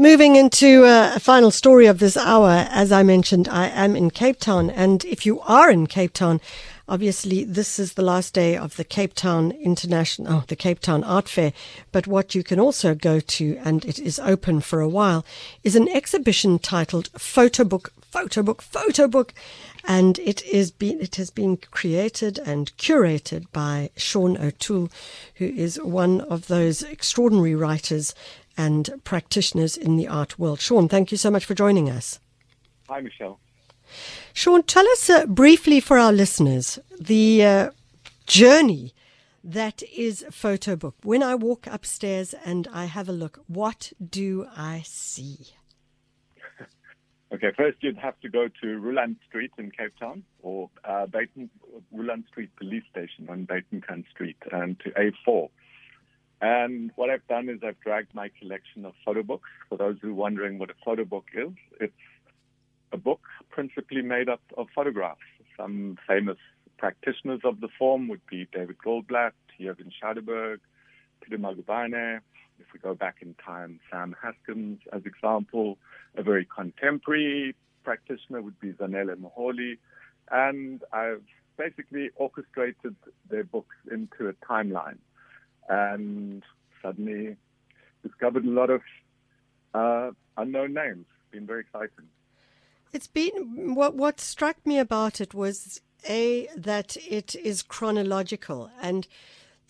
Moving into uh, a final story of this hour, as I mentioned, I am in Cape Town. And if you are in Cape Town, obviously this is the last day of the Cape Town International, oh, the Cape Town Art Fair. But what you can also go to, and it is open for a while, is an exhibition titled Photo Book, Photo Book, Photo Book. And it is been, it has been created and curated by Sean O'Toole, who is one of those extraordinary writers and practitioners in the art world. Sean, thank you so much for joining us. Hi, Michelle. Sean, tell us uh, briefly for our listeners the uh, journey that is photo book. When I walk upstairs and I have a look, what do I see? okay, first you'd have to go to Roeland Street in Cape Town or uh, Baton, Roeland Street Police Station on Buitenkant Street and to A4. And what I've done is I've dragged my collection of photo books. For those who are wondering what a photo book is, it's a book principally made up of photographs. Some famous practitioners of the form would be David Goldblatt, Jürgen Schadeberg, Peter Magubane. If we go back in time, Sam Haskins, as example. A very contemporary practitioner would be Zanele Muholi. And I've basically orchestrated their books into a timeline and suddenly discovered a lot of uh, unknown names. It's been very exciting. It's been what what struck me about it was a that it is chronological and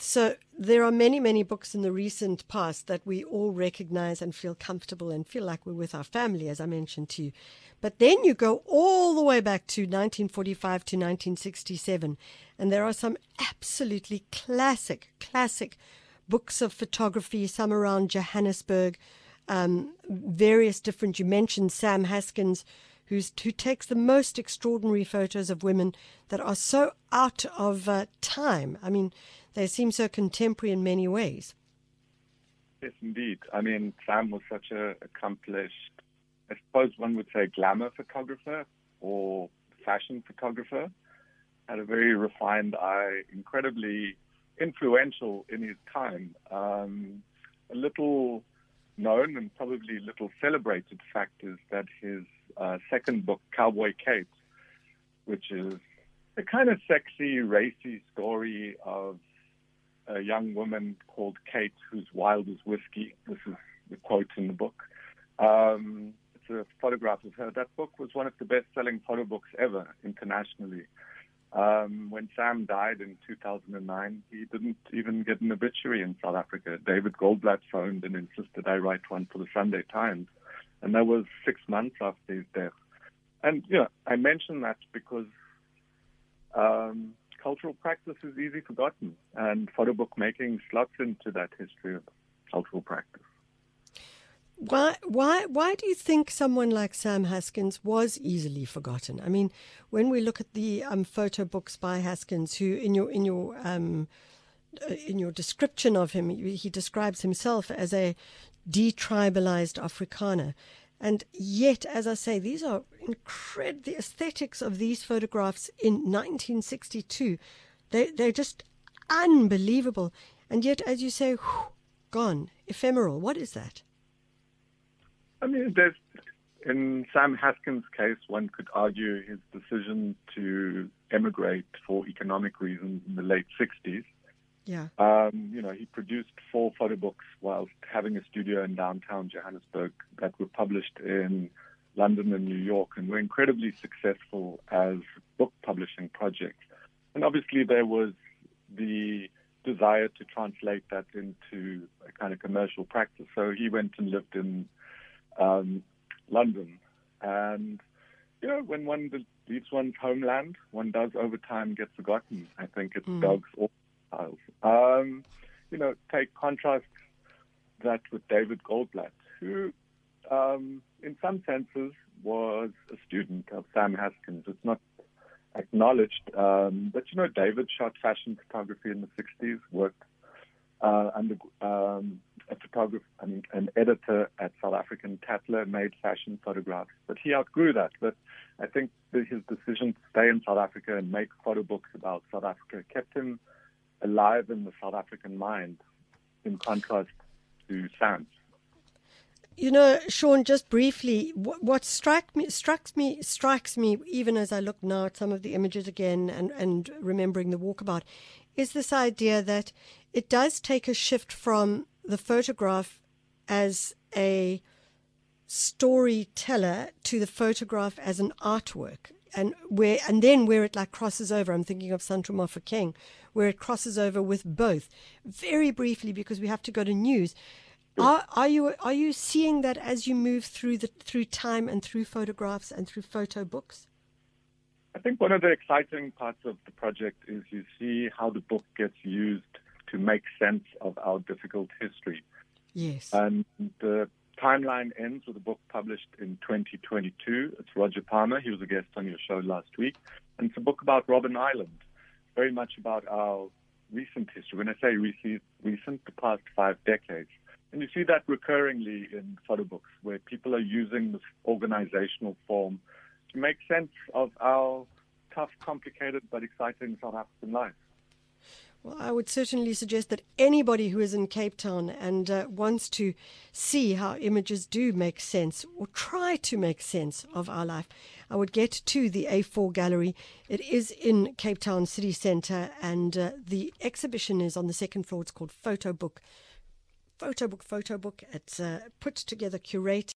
so there are many many books in the recent past that we all recognize and feel comfortable and feel like we're with our family as I mentioned to you but then you go all the way back to 1945 to 1967 and there are some absolutely classic, classic books of photography, some around Johannesburg, um, various different. You mentioned Sam Haskins, who's, who takes the most extraordinary photos of women that are so out of uh, time. I mean, they seem so contemporary in many ways. Yes, indeed. I mean, Sam was such an accomplished, I suppose one would say, glamour photographer or fashion photographer had a very refined eye, incredibly influential in his time. Um, a little known and probably little celebrated fact is that his uh, second book, Cowboy Kate, which is a kind of sexy, racy story of a young woman called Kate who's wild as whiskey. This is the quote in the book. Um, it's a photograph of her. That book was one of the best selling photo books ever internationally. Um, when Sam died in 2009, he didn't even get an obituary in South Africa. David Goldblatt phoned and insisted I write one for the Sunday Times. And that was six months after his death. And, you know, I mention that because um, cultural practice is easily forgotten, and photo book making slots into that history of cultural practice. Why, why, why do you think someone like Sam Haskins was easily forgotten? I mean, when we look at the um, photo books by Haskins, who in your in your um, Uh, in your description of him, he describes himself as a detribalized Afrikaner, and yet, as I say, these are incredible. The aesthetics of these photographs in 1962, they they're just unbelievable, and yet, as you say, whew, gone, ephemeral. What is that? I mean, there's, in Sam Haskins' case, one could argue his decision to emigrate for economic reasons in the late 60s. Yeah. Um, you know, he produced four photo books whilst having a studio in downtown Johannesburg that were published in London and New York and were incredibly successful as book publishing projects. And obviously, there was the desire to translate that into a kind of commercial practice. So he went and lived in um, London. And, you know, when one leaves one's homeland, one does over time get forgotten. I think it's mm. dogs or styles. Um, you know, take contrast that with David Goldblatt, who, um, in some senses, was a student of Sam Haskins. It's not acknowledged, um, but you know, David shot fashion photography in the 60s, worked uh, under um, a photographer, I mean, an editor at South African Tatler made fashion photographs, but he outgrew that. But I think his decision to stay in South Africa and make photo books about South Africa kept him alive in the South African mind, in contrast to Sam. You know, Sean, just briefly, what, what struck me, strikes me, strikes me, even as I look now at some of the images again and, and remembering the walkabout, is this idea that it does take a shift from the photograph as a storyteller to the photograph as an artwork and where and then where it like crosses over i'm thinking of Santu Mofokeng, where it crosses over with both very briefly because we have to go to news are, are you are you seeing that as you move through the through time and through photographs and through photo books? I think one of the exciting parts of the project is you see how the book gets used to make sense of our difficult history. Yes. And the timeline ends with a book published in 2022. It's Roger Palmer. He was a guest on your show last week. And it's a book about Robben Island, very much about our recent history. When I say recent, recent the past five decades. And you see that recurringly in photo books where people are using this organizational form to make sense of our tough, complicated, but exciting South African life. Well, I would certainly suggest that anybody who is in Cape Town and uh, wants to see how images do make sense or try to make sense of our life, I would get to the A4 Gallery. It is in Cape Town City Centre, and uh, the exhibition is on the second floor. It's called Photo Book photo book, photo book. It's uh, put together, curated.